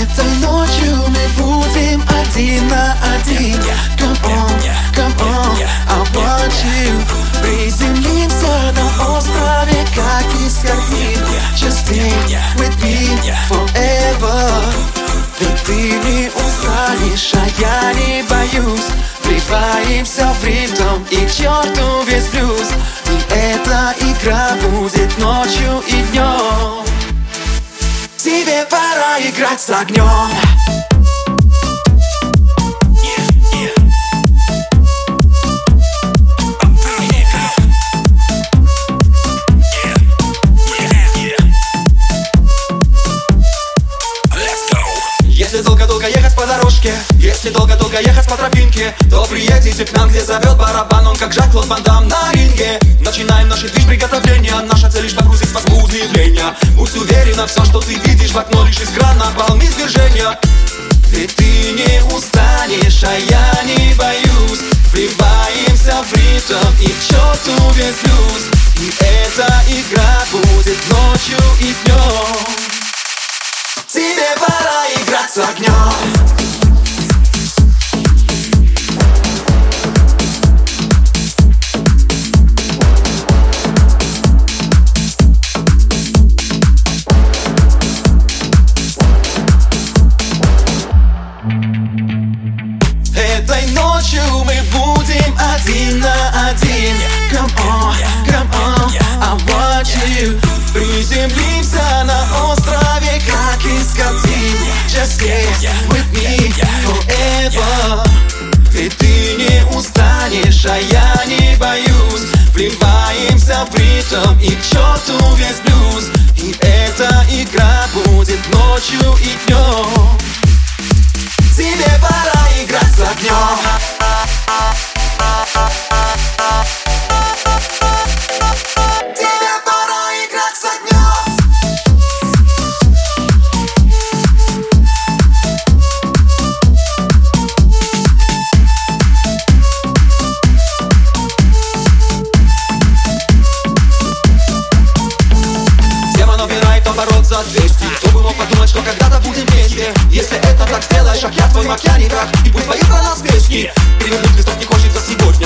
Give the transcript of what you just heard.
Этой ночью мы будем один на один. Come on, come on, I want you Приземлимся на острове, как из картин. Just stay with me forever. Ведь ты не устанешь, а я не боюсь. Вливаемся в ритм и к черту весь блюз. И эта игра будет ночью и днем. Тебе пора играть с огнем. Если долго-долго дорожке Если долго-долго ехать по тропинке То приедете к нам, где зовет барабан Он как Жак Клод Ван Дам на ринге. Начинаем наши движ приготовления Наша цель лишь погрузить вас в музы явления Будь уверена, все, что ты видишь в окно Лишь из крана полны свержения Ведь ты не устанешь, а я не боюсь. Вливаемся в ритм и к черту весь блюз И эта игра будет ночью и днем Тебе пора играть с огнем один на один. Come on, come on, I want you. Приземлимся на острове, как из картин. Just stay with me forever. Ведь ты не устанешь, а я не боюсь. Вливаемся в ритм и к черту весь блюз. И эта игра будет ночью и днем Тебе Если это так сделаешь, как я твой макяник И пусть поет про нас песни Перевернуть листок не хочется сегодня